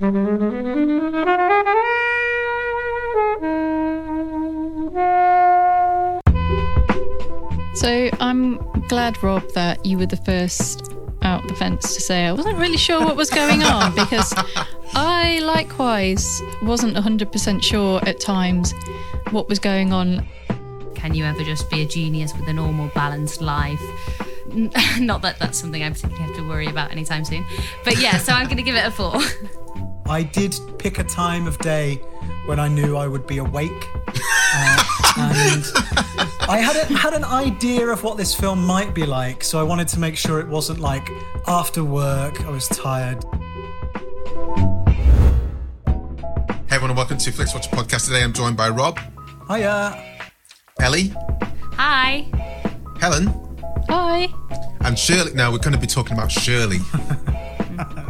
So I'm glad, Rob, that you were the first out the fence to say I wasn't really sure what was going on because I likewise wasn't 100% sure at times what was going on. Can you ever just be a genius with a normal, balanced life? Not that that's something I particularly have to worry about anytime soon. But yeah, so I'm going to give it a four. I did pick a time of day when I knew I would be awake. Uh, and I had, a, had an idea of what this film might be like, so I wanted to make sure it wasn't like after work, I was tired. Hey everyone, and welcome to Flix Watcher Podcast. Today I'm joined by Rob, Hiya. Ellie, Hi. Helen, Hi. and Shirley. Now we're going to be talking about Shirley.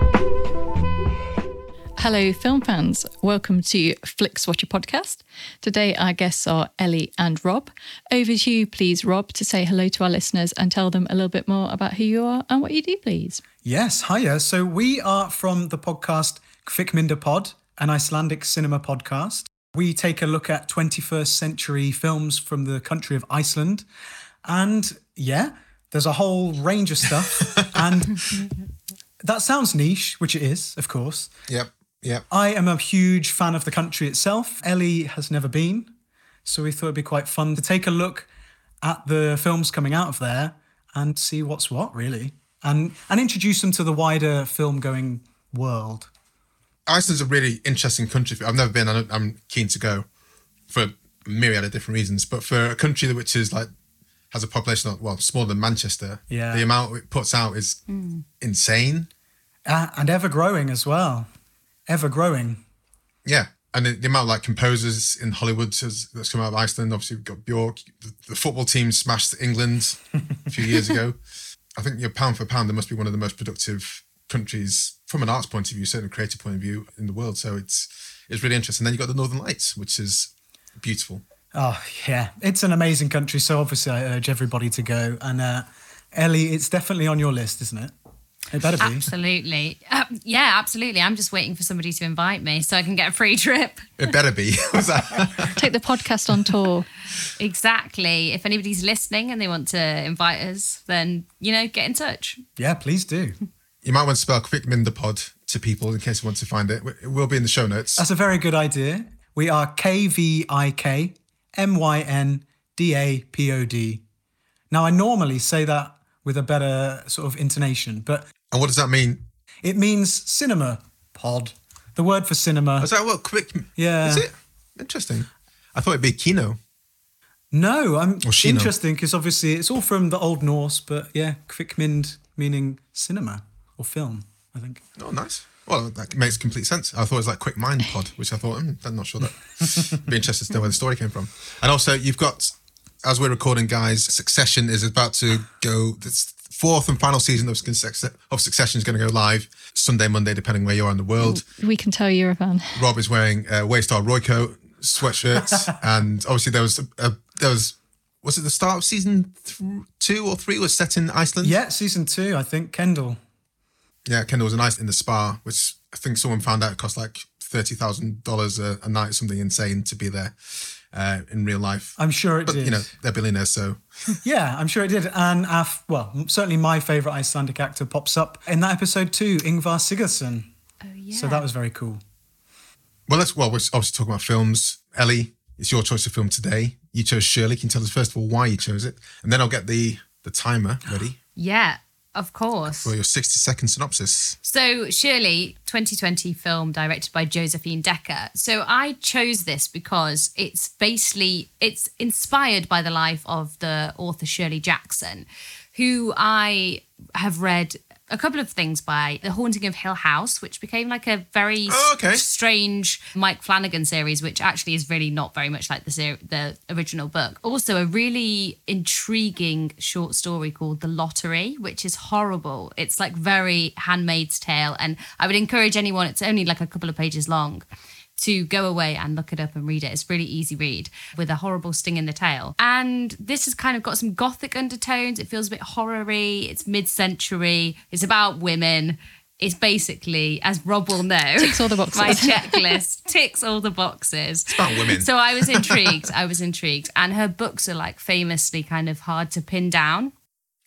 Hello, film fans. Welcome to FlixWatcher Podcast. Today, our guests are Ellie and Rob. Over to you, please, Rob, to say hello to our listeners and tell them a little bit more about who you are and what you do, please. Yes, hiya. So we are from the podcast Kvikmynda Pod, an Icelandic cinema podcast. We take a look at 21st century films from the country of Iceland. And yeah, there's a whole range of stuff. and that sounds niche, which it is, of course. yep, yep. I am a huge fan of the country itself. Ellie has never been. So we thought it'd be quite fun to take a look at the films coming out of there and see what's what, really. And and introduce them to the wider film going world. Iceland's a really interesting country. I've never been. I'm keen to go for a myriad of different reasons. But for a country that which is like has a population of well smaller than Manchester, Yeah. the amount it puts out is insane. Uh, and ever growing as well. Ever growing. Yeah. And the, the amount of like composers in Hollywood has, that's come out of Iceland. Obviously, we've got Bjork. The, the football team smashed England a few years ago. I think, you know, pound for pound, there must be one of the most productive countries from an arts point of view, certainly a creative point of view in the world. So it's it's really interesting. Then you've got the Northern Lights, which is beautiful. Oh, yeah. It's an amazing country. So obviously, I urge everybody to go. And uh, Ellie, it's definitely on your list, isn't it? It better be. Absolutely. Uh, yeah, absolutely. I'm just waiting for somebody to invite me so I can get a free trip. It better be. Take the podcast on tour. Exactly. If anybody's listening and they want to invite us, then, you know, get in touch. Yeah, please do. you might want to spell Kvikmynda Pod to people in case you want to find it. It will be in the show notes. That's a very good idea. We are K V I K M Y N D A P O D. Now, I normally say that with a better sort of intonation, but And what does that mean? it means cinema pod. The word for cinema. Is that what quick? Yeah. Is it interesting? I thought it'd be Kino. No, I'm interesting because obviously it's all from the Old Norse, but yeah, kvikmynd meaning cinema or film, I think. Oh, nice. Well, that makes complete sense. I thought it was like Quick Mind Pod, which I thought, hmm, I'm not sure that. be interested to know where the story came from. And also, you've got, as we're recording, guys, Succession is about to go. This fourth and final season of, of Succession is going to go live Sunday, Monday, depending where you are in the world. Mm, we can tell you're a fan. Rob is wearing a Waystar Royco sweatshirt, and obviously there was a, a there was was it the start of season th- two or three was set in Iceland? Yeah, season two, I think. Kendall. Yeah, Kendall was a night in the spa, which I think someone found out cost like thirty thousand dollars a night, something insane to be there uh, in real life. I'm sure it but did. you know they're billionaires, so Yeah, I'm sure it did. And our, f- well, certainly my favourite Icelandic actor pops up in that episode too, Ingvar Sigurdsson. Oh, yeah. So that was very cool. well. Let's well, we're obviously talking about films. Ellie, it's your choice of film today. You chose Shirley. Can you tell us first of all why you chose it, and then I'll get the the timer ready Yeah, of course. for your sixty second synopsis. So, Shirley, 2020 film directed by Josephine Decker. So, I chose this because it's basically it's inspired by the life of the author Shirley Jackson, who I have read a couple of things by The Haunting of Hill House, which became like a very Oh, okay. strange Mike Flanagan series, which actually is really not very much like the ser- the original book. Also, a really intriguing short story called The Lottery, which is horrible. It's like very Handmaid's Tale, and I would encourage anyone. It's only like a couple of pages long. To go away and look it up and read it. It's a really easy read with a horrible sting in the tail. And this has kind of got some gothic undertones. It feels a bit horror-y. It's mid-century. It's about women. It's basically, as Rob will know, Ticks all the boxes. my checklist ticks all the boxes. It's about women. So I was intrigued. I was intrigued. And her books are like famously kind of hard to pin down.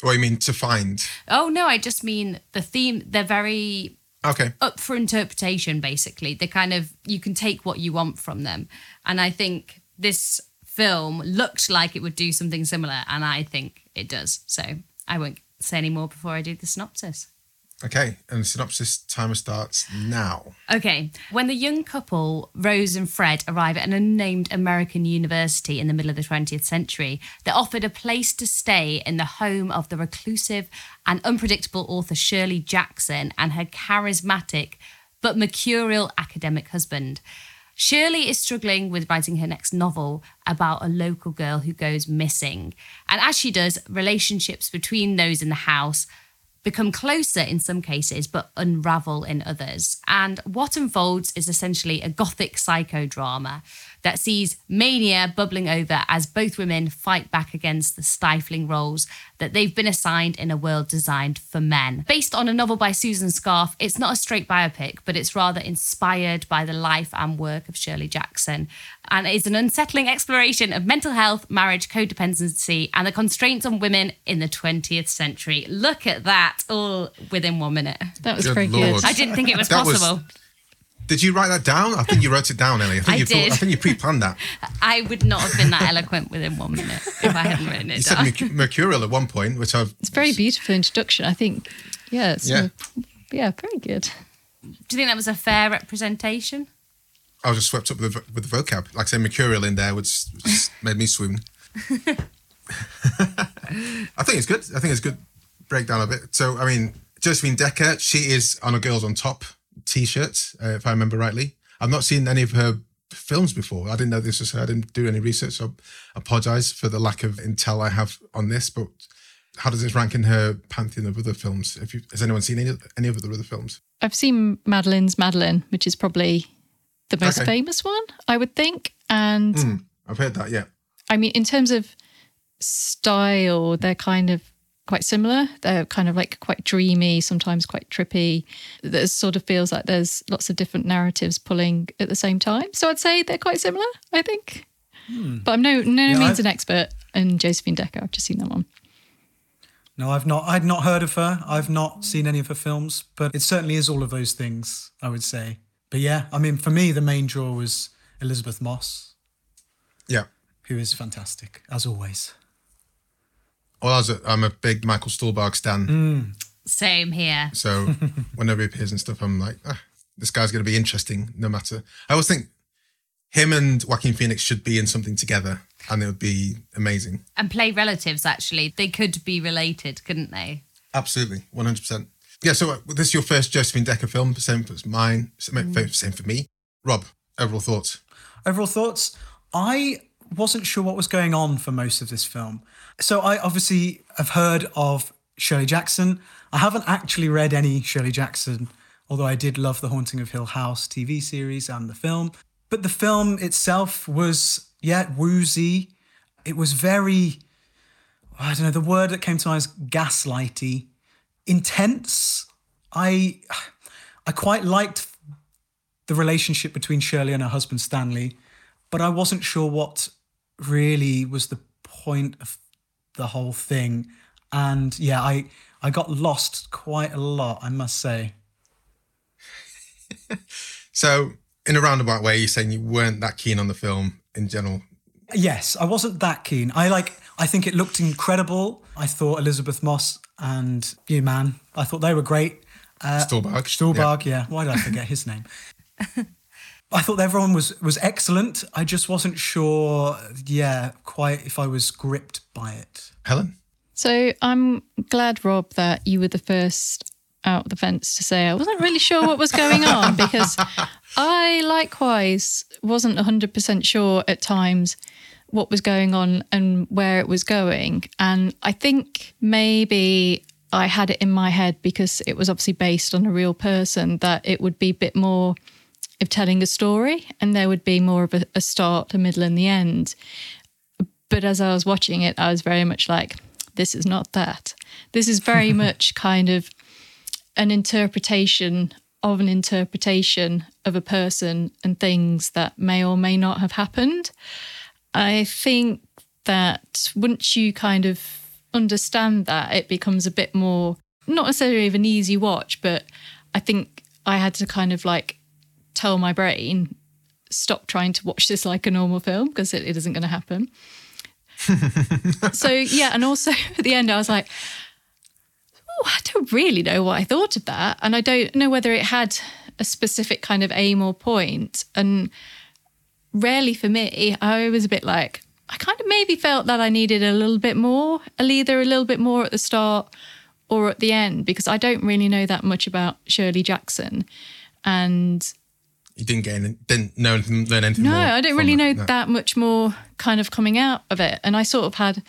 What do you mean to find? Oh no, I just mean the theme. They're very Okay. up for interpretation basically. They kind of you can take what you want from them. And i think this film looked like it would do something similar and i think it does. So i won't say any more before i do the synopsis Okay. And synopsis timer starts now. Okay. When the young couple, Rose and Fred, arrive at an unnamed American university in the middle of the 20th century, they're offered a place to stay in the home of the reclusive and unpredictable author Shirley Jackson and her charismatic but mercurial academic husband. Shirley is struggling with writing her next novel about a local girl who goes missing. And as she does, relationships between those in the house become closer in some cases, but unravel in others. And what unfolds is essentially a gothic psychodrama that sees mania bubbling over as both women fight back against the stifling roles that they've been assigned in a world designed for men. Based on a novel by Susan Scarf, it's not a straight biopic, but it's rather inspired by the life and work of Shirley Jackson. And it's an unsettling exploration of mental health, marriage, codependency, and the constraints on women in the 20th century. Look at that, all within one minute. That was Good very Lord. good. I didn't think it was That was- possible. Did you write that down? I think you wrote it down, Ellie. I think I you did. I think you pre-planned that. I would not have been that eloquent within one minute if I hadn't written You it said down. merc- mercurial at one point, which I've. It's a very beautiful introduction. I think, yeah, it's Yeah. yeah, very good. Do you think that was a fair representation? I was just swept up with the, with the vocab. Like I said, mercurial in there, which, which made me swoon. I think it's good. I think it's a good breakdown of it. So, I mean, Josephine Decker, she is on a Girls on Top t-shirt, uh, if I remember rightly. I've not seen any of her films before. I didn't know this was her. I didn't do any research, so I apologise for the lack of intel I have on this. But how does this rank in her pantheon of other films? If you, has anyone seen any, any of the other films? I've seen Madeline's Madeline, which is probably the most Okay. famous one, I would think. And Hmm, I've heard that, yeah. I mean, in terms of style, they're kind of quite similar. They're kind of like quite dreamy, sometimes quite trippy. It sort of feels like there's lots of different narratives pulling at the same time. So I'd say they're quite similar, I think. Hmm. But I'm no no Yeah, means I- an expert in Josephine Decker. I've just seen that one. No, I've not. I'd not heard of her. I've not seen any of her films, but it certainly is all of those things. I would say. But yeah, I mean, for me, the main draw was Elisabeth Moss, Yeah. who is fantastic as always. Well, I was a, I'm a big Michael Stuhlbarg stan. Same here. So whenever he appears and stuff, I'm like, ah, this guy's going to be interesting no matter. I always think him and Joaquin Phoenix should be in something together and it would be amazing. And play relatives, actually. They could be related, couldn't they? Absolutely. 100%. Yeah, so uh, this is your first Josephine Decker film, same for mine, same, same for me. Rob, overall thoughts? Overall thoughts? I wasn't sure what was going on for most of this film. So I obviously have heard of Shirley Jackson. I haven't actually read any Shirley Jackson, although I did love the Haunting of Hill House TV series and the film. But the film itself was, yeah, woozy. It was very, I don't know, the word that came to mind is gaslighty, intense. I, I quite liked the relationship between Shirley and her husband Stanley, but I wasn't sure what really was the point of the whole thing. And yeah, I I got lost quite a lot, I must say. So, in a roundabout way, you're saying you weren't that keen on the film in general. Yes, I wasn't that keen. I like I think it looked incredible. I thought Elisabeth Moss and you man, I thought they were great. Uh, Stuhlbarg. Stuhlbarg, yeah. Why did I forget his name? I thought everyone was was excellent. I just wasn't sure, yeah, quite if I was gripped by it. Helen? So I'm glad, Rob, that you were the first out of the fence to say I wasn't really sure what was going on because I likewise wasn't 100% sure at times what was going on and where it was going. And I think maybe I had it in my head because it was obviously based on a real person that it would be a bit more of telling a story and there would be more of a, a start, a middle, and the end. But as I was watching it, I was very much like, this is not that. This is very much kind of an interpretation of an interpretation of a person and things that may or may not have happened. I think that once you kind of understand that, it becomes a bit more, not necessarily of an easy watch, but I think I had to kind of like tell my brain, stop trying to watch this like a normal film because it, it isn't going to happen. so, yeah. And also at the end, I was like, oh, I don't really know what I thought of that. And I don't know whether it had a specific kind of aim or point. And rarely for me, I was a bit like, I kind of maybe felt that I needed a little bit more, either a little bit more at the start or at the end, because I don't really know that much about Shirley Jackson. And you didn't get any, didn't know anything, learn anything. No, I don't really know no. that much more kind of coming out of it. And I sort of had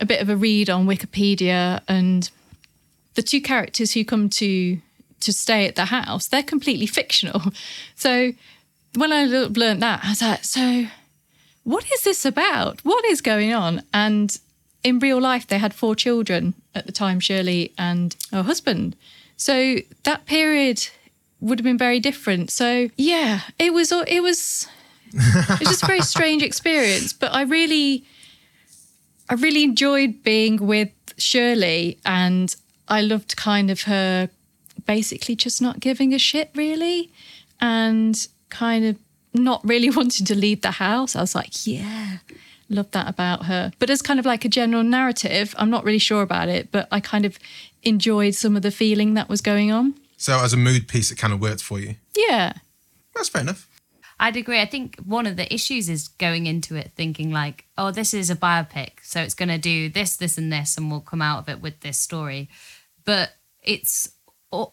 a bit of a read on Wikipedia and the two characters who come to to stay at the house, they're completely fictional. So when I learned that, I was like, so what is this about? What is going on? And in real life, they had four children at the time, Shirley and her husband. So that period would have been very different. So yeah, it was it was it was just a very strange experience. But I really I really enjoyed being with Shirley and I loved kind of her basically just not giving a shit really and kind of not really wanting to leave the house. I was like, yeah, love that about her. But as kind of like a general narrative, I'm not really sure about it, but I kind of enjoyed some of the feeling that was going on. So as a mood piece, it kind of worked for you. Yeah. That's fair enough. I'd agree. I think one of the issues is going into it thinking like, oh, this is a biopic, so it's going to do this, this, and this, and we'll come out of it with this story. But it's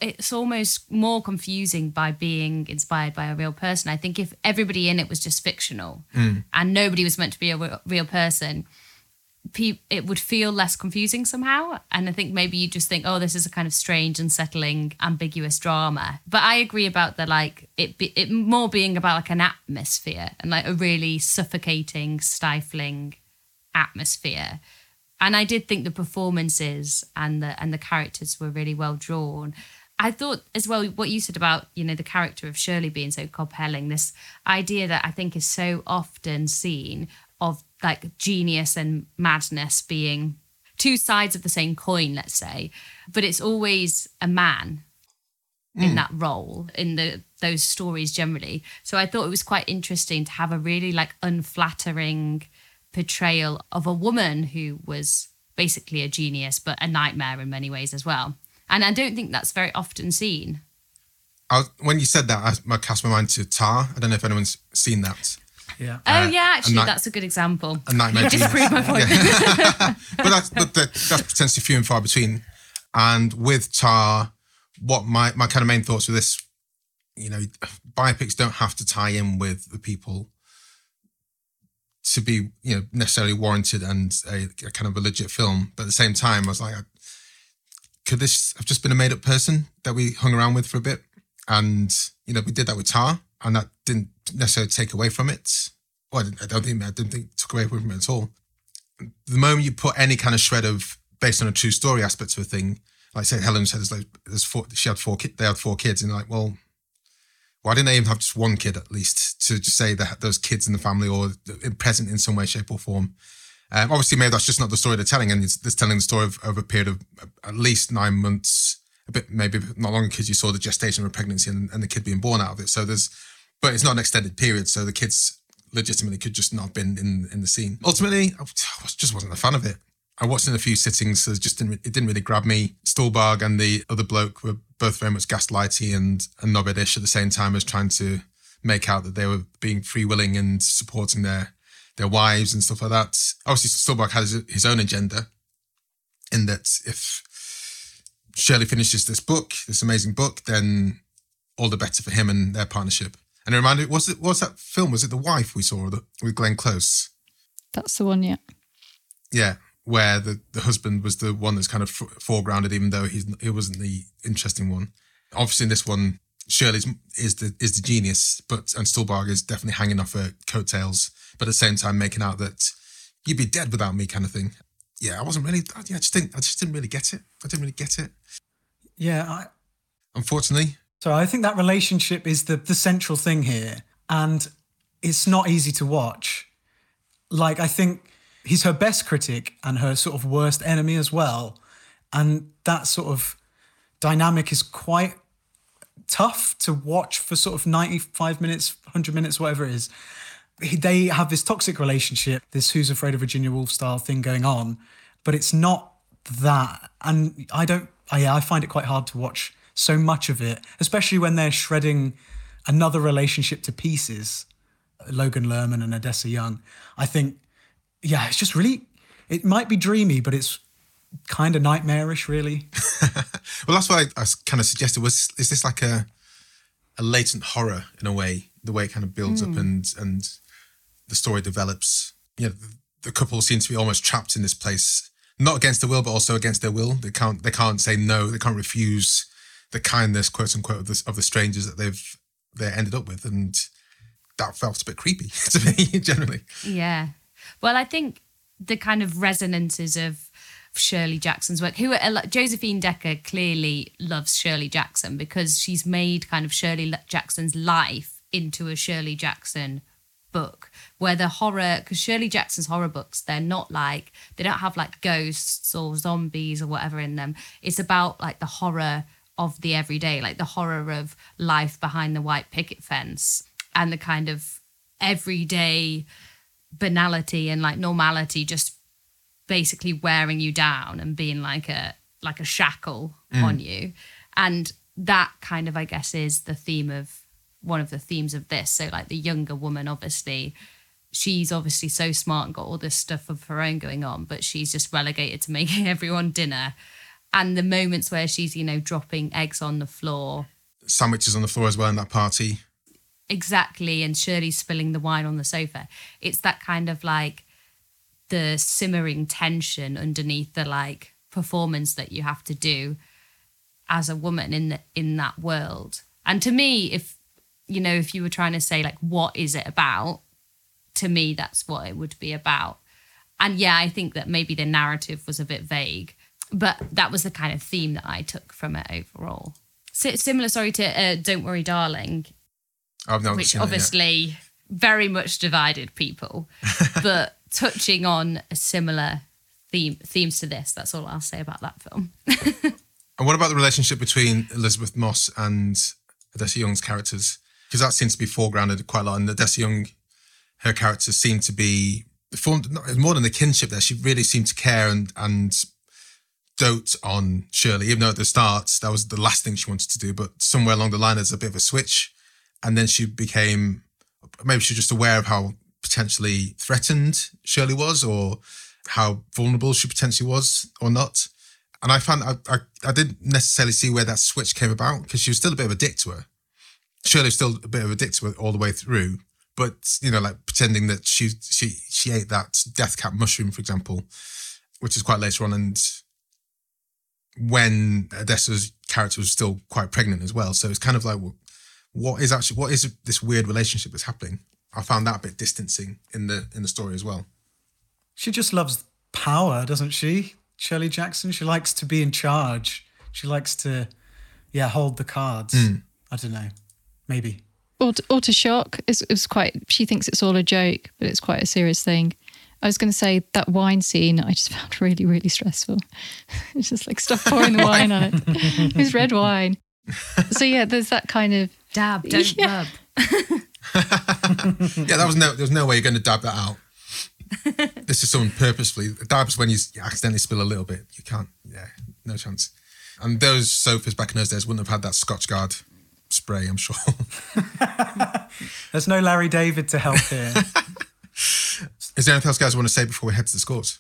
it's almost more confusing by being inspired by a real person. I think if everybody in it was just fictional Mm. and nobody was meant to be a real person, pe- it would feel less confusing somehow. And I think maybe you just think, oh, this is a kind of strange, unsettling, ambiguous drama. But I agree about the like it be, it more being about like an atmosphere and like a really suffocating, stifling atmosphere. And I did think the performances and the and the characters were really well drawn. I thought as well what you said about you know the character of Shirley being so compelling. This idea that I think is so often seen of like genius and madness being two sides of the same coin, let's say, but it's always a man in mm. that role in the those stories generally. So I thought it was quite interesting to have a really like unflattering portrayal of a woman who was basically a genius but a nightmare in many ways as well. And I don't think that's very often seen. Was, when you said that, I, I cast my mind to Tar. I don't know if anyone's seen that. Yeah. Oh uh, yeah, actually that's a good example. A nightmare. Disprove my point. Yeah. but that's but that, that's potentially few and far between. And with Tar, what my my kind of main thoughts with this, you know, biopics don't have to tie in with the people to be you know necessarily warranted and a, a kind of a legit film. But at the same time, I was like, could this have just been a made up person that we hung around with for a bit? And you know, we did that with Tar, and that didn't necessarily take away from it. Well, I, don't think I didn't think it took away from it at all. The moment you put any kind of shred of based on a true story aspect to a thing, like say Helen said, there's, like, there's four, she had four, ki- they had four kids, and like, well, why didn't they even have just one kid at least to just say that those kids in the family or present in some way, shape, or form? Um, obviously, maybe that's just not the story they're telling, and it's, it's telling the story of, of a period of at least nine months, a bit maybe not long because you saw the gestation of a pregnancy and, and the kid being born out of it. So there's, but it's not an extended period, so the kids legitimately could just not have been in in the scene. Ultimately, I just wasn't a fan of it. I watched in a few sittings, so it just didn't it didn't really grab me. Stuhlbarg and the other bloke were both very much gaslighty and and knobheadish at the same time as trying to make out that they were being free willing and supporting their their wives and stuff like that. Obviously, Stuhlbarg has his own agenda in that if Shirley finishes this book, this amazing book, then all the better for him and their partnership. And it reminded was it was that film? Was it The Wife we saw the, with Glenn Close? That's the one, yeah. Yeah, where the, the husband was the one that's kind of foregrounded, even though he's he wasn't the interesting one. Obviously, in this one, Shirley's is the is the genius, but and Stuhlbarg is definitely hanging off her coattails, but at the same time making out that you'd be dead without me, kind of thing. Yeah, I wasn't really. I just didn't. I just didn't really get it. I didn't really get it. Yeah, I, unfortunately. So I think that relationship is the the central thing here, and it's not easy to watch. Like I think he's her best critic and her sort of worst enemy as well, and that sort of dynamic is quite tough to watch for sort of 95 minutes, 100 minutes, whatever it is. They have this toxic relationship, this Who's Afraid of Virginia Woolf style thing going on, but it's not that. And I don't, I, I find it quite hard to watch so much of it, especially when they're shredding another relationship to pieces. Logan Lerman and Odessa Young. I think, yeah, it's just really, it might be dreamy, but it's kind of nightmarish, really. well, that's why I, I kind of suggested was is this like a a latent horror in a way, the way it kind of builds mm. up hmm. and and the story develops. You know, the, couple seem to be almost trapped in this place, not against their will, but also against their will. They can't they can't say no. They can't refuse the kindness, quote unquote, of the, of the strangers that they've they ended up with, and that felt a bit creepy to me generally. Yeah. Well, I think the kind of resonances of Shirley Jackson's work. Who uh, Josephine Decker clearly loves Shirley Jackson because she's made kind of Shirley Jackson's life into a Shirley Jackson book where the horror because Shirley Jackson's horror books they're not like they don't have like ghosts or zombies or whatever in them. It's about like the horror of the everyday, like the horror of life behind the white picket fence and the kind of everyday banality and like normality just basically wearing you down and being like a like a shackle mm. on you and that kind of i guess is the theme of one of the themes of this so like the younger woman obviously she's obviously so smart and got all this stuff of her own going on but she's just relegated to making everyone dinner. And the moments where she's you know dropping eggs on the floor. Sandwiches on the floor as well in that party. Exactly and shirley spilling the wine on the sofa. It's that kind of like the simmering tension underneath the like performance that you have to do as a woman in the, in that world. And to me, if you know, if you were trying to say like what is it about, to me that's what it would be about. And yeah, I think that maybe the narrative was a bit vague, but that was the kind of theme that I took from it overall. So, similar, sorry to uh, "Don't Worry, Darling," which obviously very much divided people, but touching on a similar theme themes to this. That's all I'll say about that film. and what about the relationship between Elisabeth Moss and Odessa Young's characters? Because that seems to be foregrounded quite a lot. And Odessa Young, her character seemed to be formed more than the kinship there. She really seemed to care and and dote on Shirley, even though at the start that was the last thing she wanted to do. But somewhere along the line, there's a bit of a switch, and then she became maybe she's just aware of how potentially threatened Shirley was or how vulnerable she potentially was or not. And I found I, I, I didn't necessarily see where that switch came about because she was still a bit of a dick to her. Shirley was still a bit of a dick to her all the way through, but you know, like pretending that she she she ate that death cap mushroom, for example, which is quite later on, and when Odessa's character was still quite pregnant as well. So it's kind of like, what is actually what is this weird relationship that's happening? I found that a bit distancing in the in the story as well. She just loves power, doesn't she? Shirley Jackson. She likes to be in charge. She likes to, yeah, hold the cards. Mm. I don't know, maybe. Or to, shock is is quite. She thinks it's all a joke, but it's quite a serious thing. I was going to say that wine scene I just found really, really stressful. it's just like stop pouring the wine on it. It was red wine. So yeah, there's that kind of dab, don't yeah. rub. yeah, that was no. There's no way you're going to dab that out. this is someone purposefully dabs when you accidentally spill a little bit. You can't. Yeah, no chance. And those sofas back in those days wouldn't have had that Scotchgard spray. I'm sure. There's no Larry David to help here. is there anything else, guys, want to say before we head to the scores?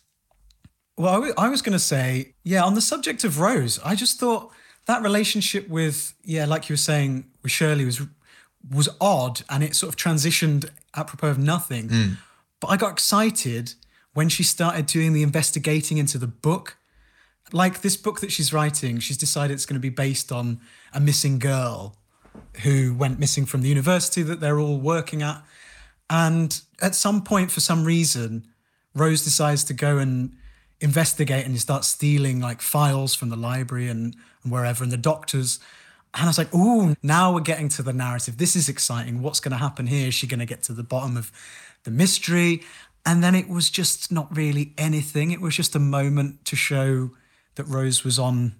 Well, I w- I was going to say, yeah, on the subject of Rose, I just thought that relationship with, yeah, like you were saying, with Shirley was was odd, and it sort of transitioned apropos of nothing. Hmm. But I got excited when she started doing the investigating into the book. Like this book that she's writing, she's decided it's going to be based on a missing girl who went missing from the university that they're all working at. And at some point, for some reason, Rose decides to go and investigate and start stealing like files from the library and, and wherever, and the doctors. And I was like, oh, now we're getting to the narrative. This is exciting. What's going to happen here? Is she going to get to the bottom of the mystery? And then it was just not really anything. It was just a moment to show that Rose was on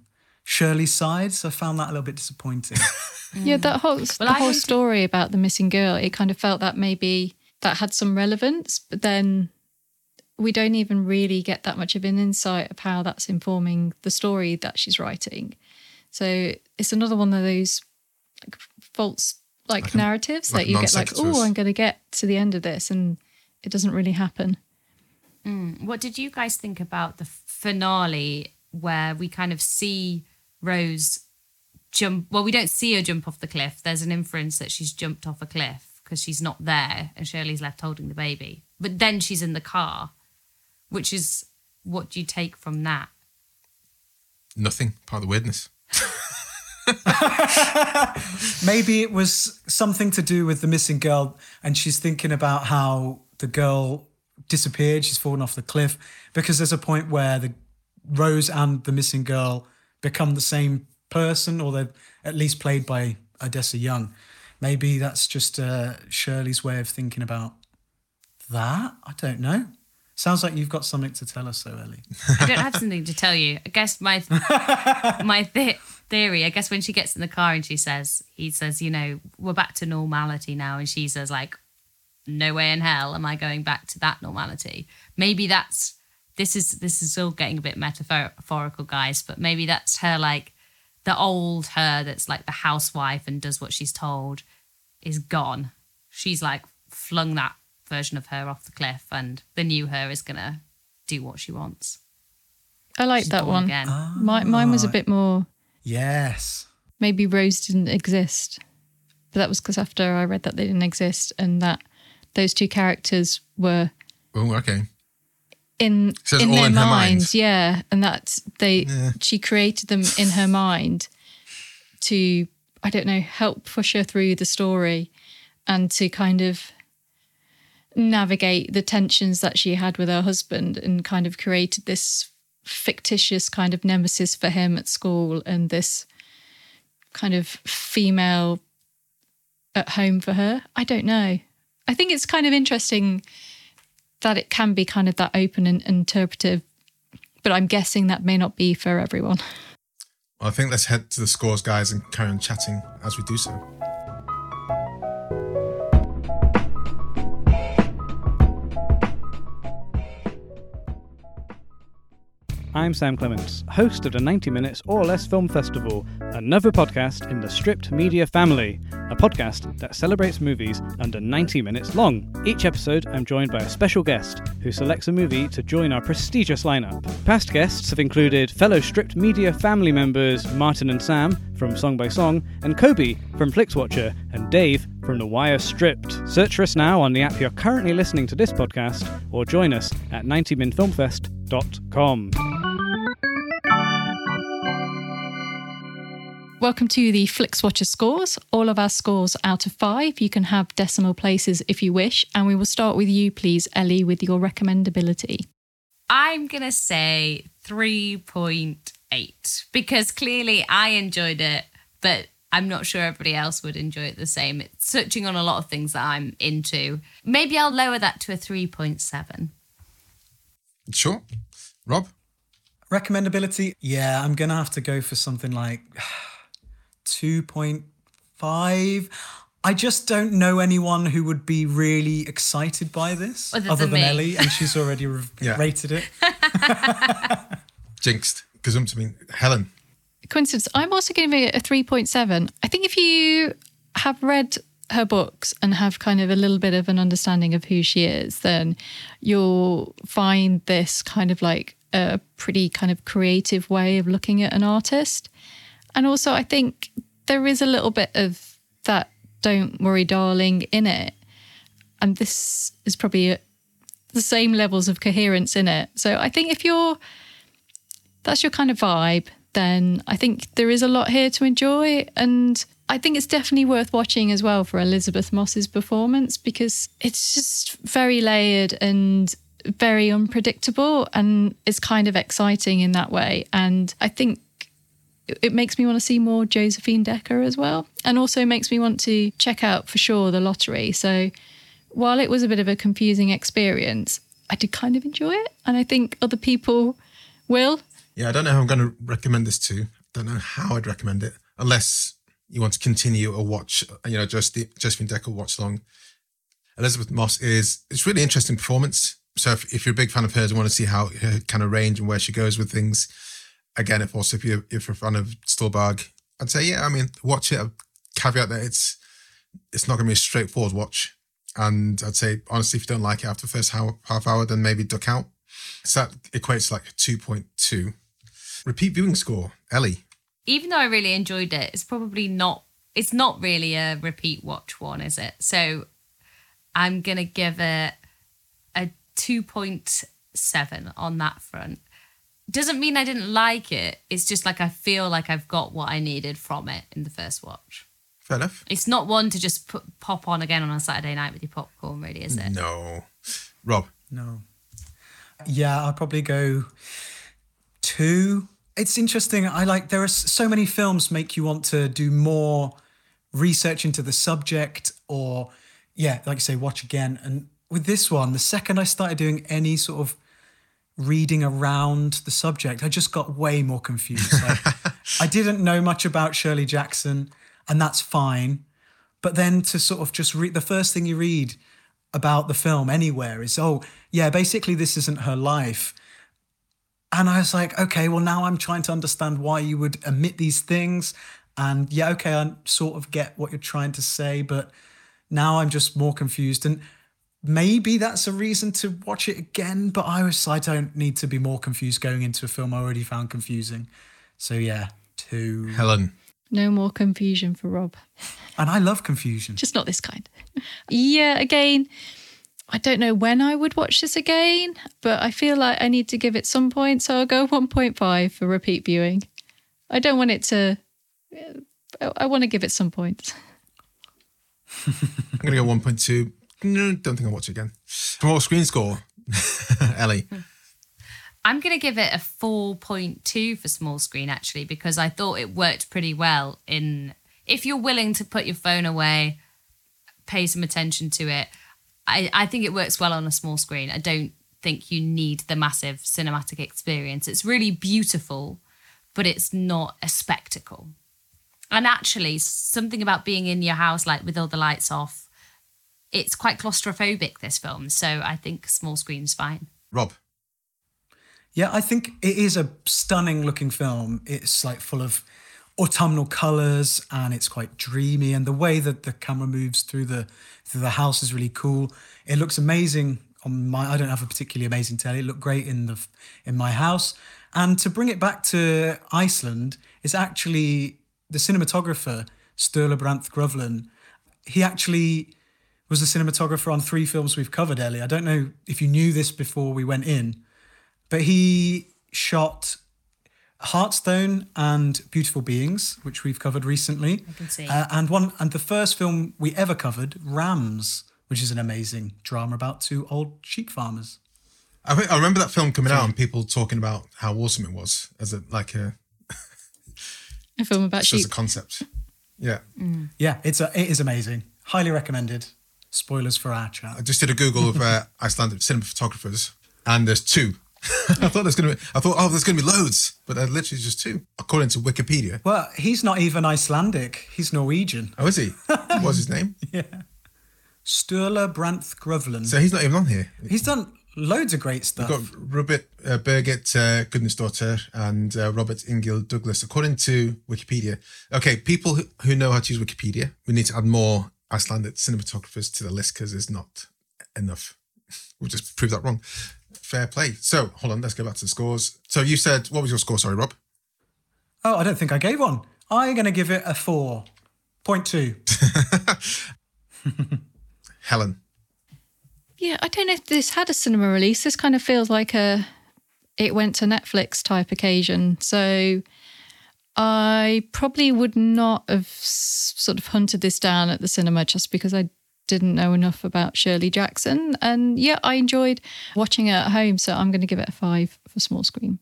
Shirley's side. So I found that a little bit disappointing. Yeah, that whole the whole hated- story about the missing girl, it kind of felt that maybe that had some relevance, but then we don't even really get that much of an insight of how that's informing the story that she's writing. So it's another one of those like false like, narratives like that you get like, oh, I'm going to get to the end of this, and it doesn't really happen. Mm, what did you guys think about the finale where we kind of see Rose jump? Well, we don't see her jump off the cliff. There's an inference that she's jumped off a cliff because she's not there and Shirley's left holding the baby. But then she's in the car, which is what do you take from that? Nothing. Part of the weirdness. Maybe it was something to do with the missing girl, and she's thinking about how the girl disappeared. She's fallen off the cliff because there's a point where the Rose and the missing girl become the same person, or they're at least played by Odessa Young. Maybe that's just uh, Shirley's way of thinking about that. I don't know. Sounds like you've got something to tell us so early. I don't have something to tell you. I guess my my the- theory. I guess when she gets in the car and she says, he says, you know, we're back to normality now, and she says like, no way in hell am I going back to that normality. Maybe that's this is this is all getting a bit metaphorical, guys, but maybe that's her like the old her that's like the housewife and does what she's told is gone. She's like flung that version of her off the cliff, and the new her is gonna do what she wants. I like She's that one. again. My, mine was a bit more Yes. maybe Rose didn't exist. But that was because after I read that they didn't exist and that those two characters were Oh, okay. In in their in her mind. minds, yeah, and that they she created them in her mind to I don't know help push her through the story and to kind of navigate the tensions that she had with her husband and kind of created this fictitious kind of nemesis for him at school and this kind of female at home for her. I don't know. I think it's kind of interesting that it can be kind of that open and interpretive, but I'm guessing that may not be for everyone. Well, I think let's head to the scores, guys, and carry on chatting as we do so. I'm Sam Clements, host of the 90 Minutes or Less Film Festival, another podcast in the Stripped Media family, a podcast that celebrates movies under 90 minutes long. Each episode, I'm joined by a special guest who selects a movie to join our prestigious lineup. Past guests have included fellow Stripped Media family members Martin and Sam from Song by Song, and Kobe from Flixwatcher, and Dave from The Wire Stripped. Search for us now on the app you're currently listening to this podcast, or join us at 90minfilmfest.com. Welcome to the Flixwatcher scores. All of our scores out of five. You can have decimal places if you wish. And we will start with you, please, Ellie, with your recommendability. I'm going to say 3.8 because clearly I enjoyed it, but I'm not sure everybody else would enjoy it the same. It's touching on a lot of things that I'm into. Maybe I'll lower that to a 3.7. Sure. Rob? Recommendability? Yeah, I'm going to have to go for something like 2.5. I just don't know anyone who would be really excited by this Other other, than than, me. Ellie, and she's already re- Yeah. rated it. Jinxed. Gazumped. I mean, Helen. Coincidence. I'm also giving it a 3.7. I think if you have read her books and have kind of a little bit of an understanding of who she is, then you'll find this kind of like a pretty kind of creative way of looking at an artist. And also, I think there is a little bit of that don't worry, darling in it. And this is probably uh, the same levels of coherence in it. So I think if you're, that's your kind of vibe, then I think there is a lot here to enjoy. And I think it's definitely worth watching as well for Elisabeth Moss's performance because it's just very layered and very unpredictable and it's kind of exciting in that way. And I think it makes me want to see more Josephine Decker as well. And also makes me want to check out for sure the lottery. So while it was a bit of a confusing experience, I did kind of enjoy it. And I think other people will. Yeah, I don't know who I'm going to recommend this to. Don't know how I'd recommend it unless you want to continue a watch, you know, just Josephine Decker watch long. Elisabeth Moss is it's really interesting performance. So if, if you're a big fan of hers and want to see how her kind of range and where she goes with things, again, if also if you're if you're a fan of Stuhlbarg, I'd say yeah. I mean, watch it. Caveat that it's it's not going to be a straightforward watch, and I'd say honestly, if you don't like it after the first half, half hour, then maybe duck out. So that equates to like a two point two. Repeat viewing score, Ellie. Even though I really enjoyed it, it's probably not. It's not really a repeat watch one, is it? So I'm gonna give it a two point seven on that front doesn't mean I didn't like it. It's just like I feel like I've got what I needed from it in the first watch. Fair enough. It's not one to just put, pop on again on a Saturday night with your popcorn, really, is it? No. Rob? No. Yeah, I'll probably go two. It's interesting. I like, there are so many films make you want to do more research into the subject or, yeah, like you say, watch again. And with this one, the second I started doing any sort of reading around the subject, I just got way more confused. Like, I didn't know much about Shirley Jackson, and that's fine. But then to sort of just read the first thing you read about the film anywhere is, oh, yeah, basically, this isn't her life. And I was like, okay, well, now I'm trying to understand why you would omit these things. And yeah, okay, I sort of get what you're trying to say, but now I'm just more confused. And maybe that's a reason to watch it again. But I was I don't need to be more confused going into a film I already found confusing. So yeah, two. Helen. No more confusion for Rob. And I love confusion. Just not this kind. yeah, again, I don't know when I would watch this again, but I feel like I need to give it some point. So I'll go 1.5 for repeat viewing. I don't want it to, I want to give it some points. I'm going to go 1.2 no, don't think I'll watch it again. Small screen score, Ellie. I'm going to give it a 4.2 for small screen actually because I thought it worked pretty well in if you're willing to put your phone away, pay some attention to it. I, I think it works well on a small screen. I don't think you need the massive cinematic experience. It's really beautiful, but it's not a spectacle. And actually, something about being in your house, like with all the lights off, it's quite claustrophobic this film so i think small screen's fine. Rob? Yeah i think it is a stunning looking film. It's like full of autumnal colors and it's quite dreamy and the way that the camera moves through the through the house is really cool. It looks amazing on my i don't have a particularly amazing telly. It looked great in the in my house. And to bring it back to iceland is actually the cinematographer sturla brandt grøvlen he actually was the cinematographer on three films we've covered, Ellie. I don't know if you knew this before we went in, but he shot Heartstone and Beautiful Beings, which we've covered recently. I can see. Uh, and one and the first film we ever covered, Rams, which is an amazing drama about two old sheep farmers. I, I remember that film coming out and people talking about how awesome it was as a like a a film about sheep. As a concept. Yeah. Mm. Yeah, it's a, it is amazing. Highly recommended. Spoilers for our chat. I just did a Google of uh, Icelandic cinema photographers, and there's two. I thought there's gonna be. I thought, oh, there's gonna be loads, but there's literally just two, according to Wikipedia. Well, he's not even Icelandic. He's Norwegian. Oh, is he? What's his name? Yeah. Sturla Brandt Grøvlen. So he's not even on here. He's done loads of great stuff. We've got Robert uh, Birgit uh, and uh, Robert Ingil Douglas, according to Wikipedia. Okay, people who, who know how to use Wikipedia, we need to add more Icelandic cinematographers to the list because there's not enough. We'll just prove that wrong. fair play. So hold on, let's go back to the scores. So you said what was your score? Sorry, Rob. Oh, I don't think I gave one. I'm going to give it a four point two. Helen. Yeah, I don't know if this had a cinema release. This kind of feels like a it went to Netflix type occasion. So I probably would not have sort of hunted this down at the cinema just because I didn't know enough about Shirley Jackson. And yeah, I enjoyed watching it at home. So I'm going to give it a five for small screen.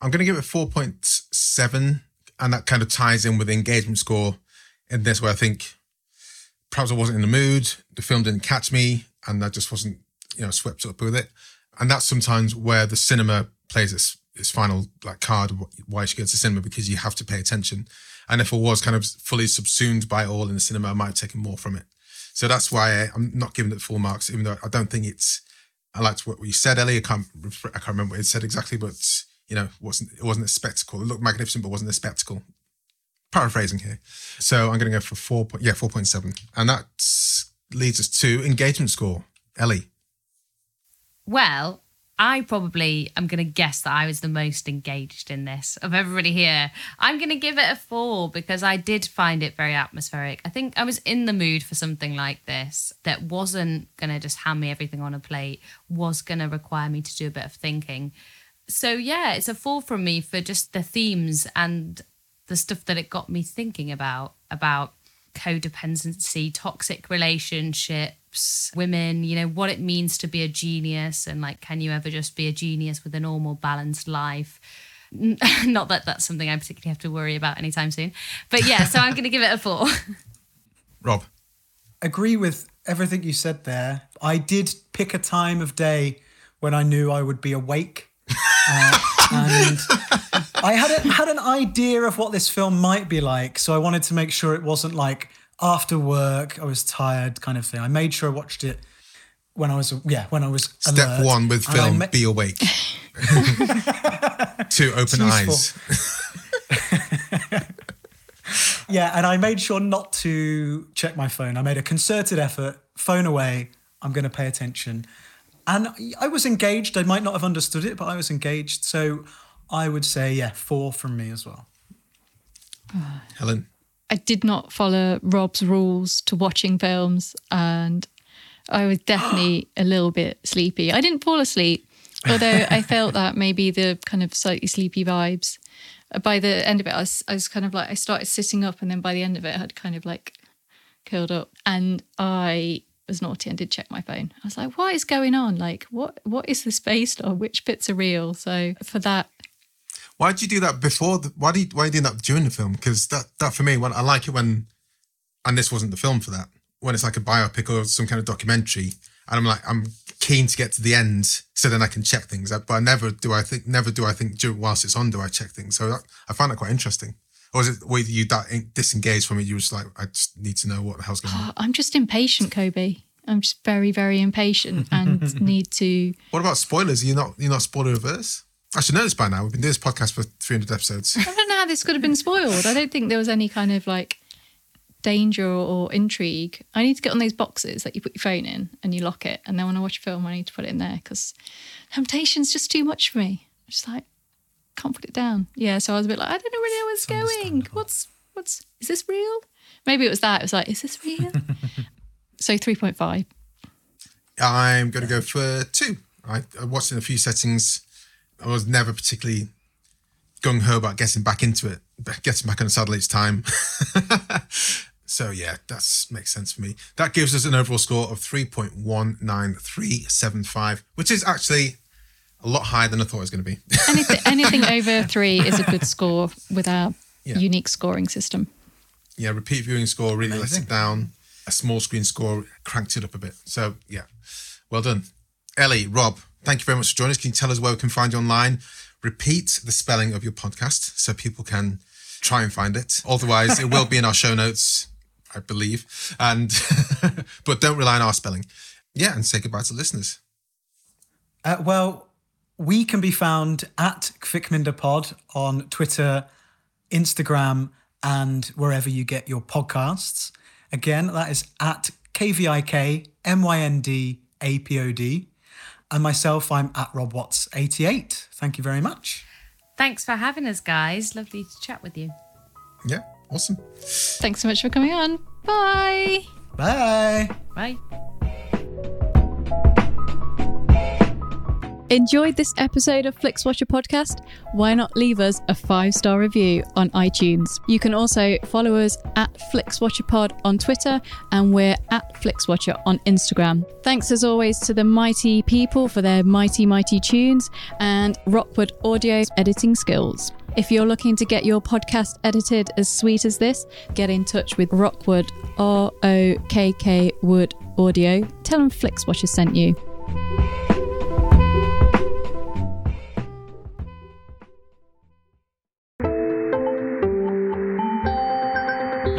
I'm going to give it 4.7, and that kind of ties in with the engagement score in this, where I think perhaps I wasn't in the mood, the film didn't catch me, and I just wasn't, you know, swept up with it. And that's sometimes where the cinema plays its its final like card why you should go to cinema because you have to pay attention. And if I was kind of fully subsumed by all in the cinema, I might have taken more from it. So that's why I, I'm not giving it full marks, even though I don't think it's. I liked what you said, Ellie. I can't. I can't remember what it said exactly, but you know, wasn't it wasn't a spectacle. It looked magnificent, but wasn't a spectacle. Paraphrasing here. So I'm going to go for four. point Yeah, four point seven, and that leads us to engagement score. Ellie. Well, I probably am going to guess that I was the most engaged in this of everybody here. I'm going to give it a four because I did find it very atmospheric. I think I was in the mood for something like this that wasn't going to just hand me everything on a plate, was going to require me to do a bit of thinking. So, yeah, it's a four from me for just the themes and the stuff that it got me thinking about, about codependency, toxic relationships, women, you know, what it means to be a genius and like, can you ever just be a genius with a normal, balanced life? Not that that's something I particularly have to worry about anytime soon. But yeah, so I'm going to give it a four. Rob. Agree with everything you said there. I did pick a time of day when I knew I would be awake. Uh, and I had a, had an idea of what this film might be like, so I wanted to make sure it wasn't like after work I was tired kind of thing. I made sure I watched it when I was yeah when I was Step alert. one with film: ma- be awake. Two open eyes. yeah, and I made sure not to check my phone. I made a concerted effort, phone away. I'm going to pay attention, and I was engaged. I might not have understood it, but I was engaged. So I would say yeah, four from me as well. Helen. I did not follow Rob's rules to watching films, and I was definitely a little bit sleepy. I didn't fall asleep, although I felt that maybe the kind of slightly sleepy vibes. Uh, by the end of it, I was, I was kind of like I started sitting up, and then by the end of it, I had kind of like curled up, and I was naughty and did check my phone. I was like, "What is going on? Like, what what is this based on? Which bits are real?" So for that, Why did you do that before? The, why do you, why are you doing that during the film? Because that that for me, when I like it when, and this wasn't the film for that. When it's like a biopic or some kind of documentary, and I'm like I'm keen to get to the end, so then I can check things. But I never do. I think never do. I think whilst it's on, do I check things? So that, I find that quite interesting. Or is it were you that disengaged from it? You were just like, I just need to know what the hell's going on. I'm just impatient, Kobe. I'm just very very impatient and need to. What about spoilers? You're not you're not spoiler averse? I should know this by now. We've been doing this podcast for 300 episodes. I don't know how this could have been spoiled. I don't think there was any kind of like danger or intrigue. I need to get on those boxes that you put your phone in and you lock it. And then when I watch a film, I need to put it in there because temptation's just too much for me. I'm just like, can't put it down. Yeah. So I was a bit like, I don't know really know where it's going. What's, what's, is this real? Maybe it was that. It was like, is this real? so 3.5. I'm going to go for two. I, I watched in a few settings. I was never particularly gung ho about getting back into it, but getting back on the saddle each time. so yeah, that makes sense for me. That gives us an overall score of three point one nine three seven five, which is actually a lot higher than I thought it was going to be. Anything, anything over three is a good score with our Yeah. unique scoring system. yeah, repeat viewing score really lets it down. A small screen score cranked it up a bit. So yeah, well done, Ellie, Rob. Thank you very much for joining us. Can you tell us where we can find you online? Repeat the spelling of your podcast so people can try and find it. Otherwise, it will be in our show notes, I believe. And but don't rely on our spelling. Yeah, and say goodbye to listeners. Uh, well, we can be found at Kvikmynda Pod on Twitter, Instagram, and wherever you get your podcasts. Again, that is at KVIK MYND APOD. And myself, I'm at Rob Watts88. Thank you very much. Thanks for having us, guys. Lovely to chat with you. Yeah, awesome. Thanks so much for coming on. Bye. Bye. Bye. Enjoyed this episode of FlixWatcher podcast? Why not leave us a five star review on iTunes? You can also follow us at FlixWatcherPod on Twitter and we're at FlixWatcher on Instagram. Thanks as always to the mighty people for their mighty, mighty tunes and Rokkwood Audio's editing skills. If you're looking to get your podcast edited as sweet as this, get in touch with Rokkwood, R O K K Wood Audio. Tell them FlixWatcher sent you.